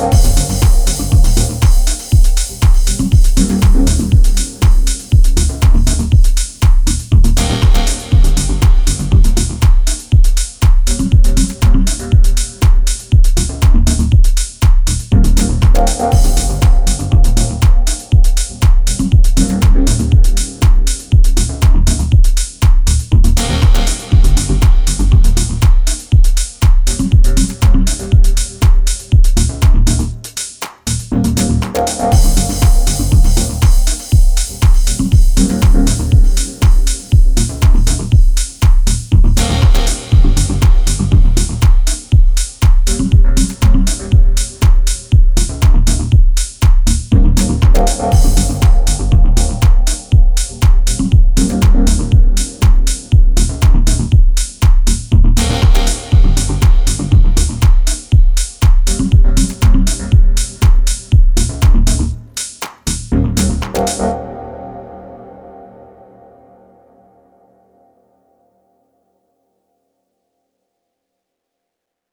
Bye.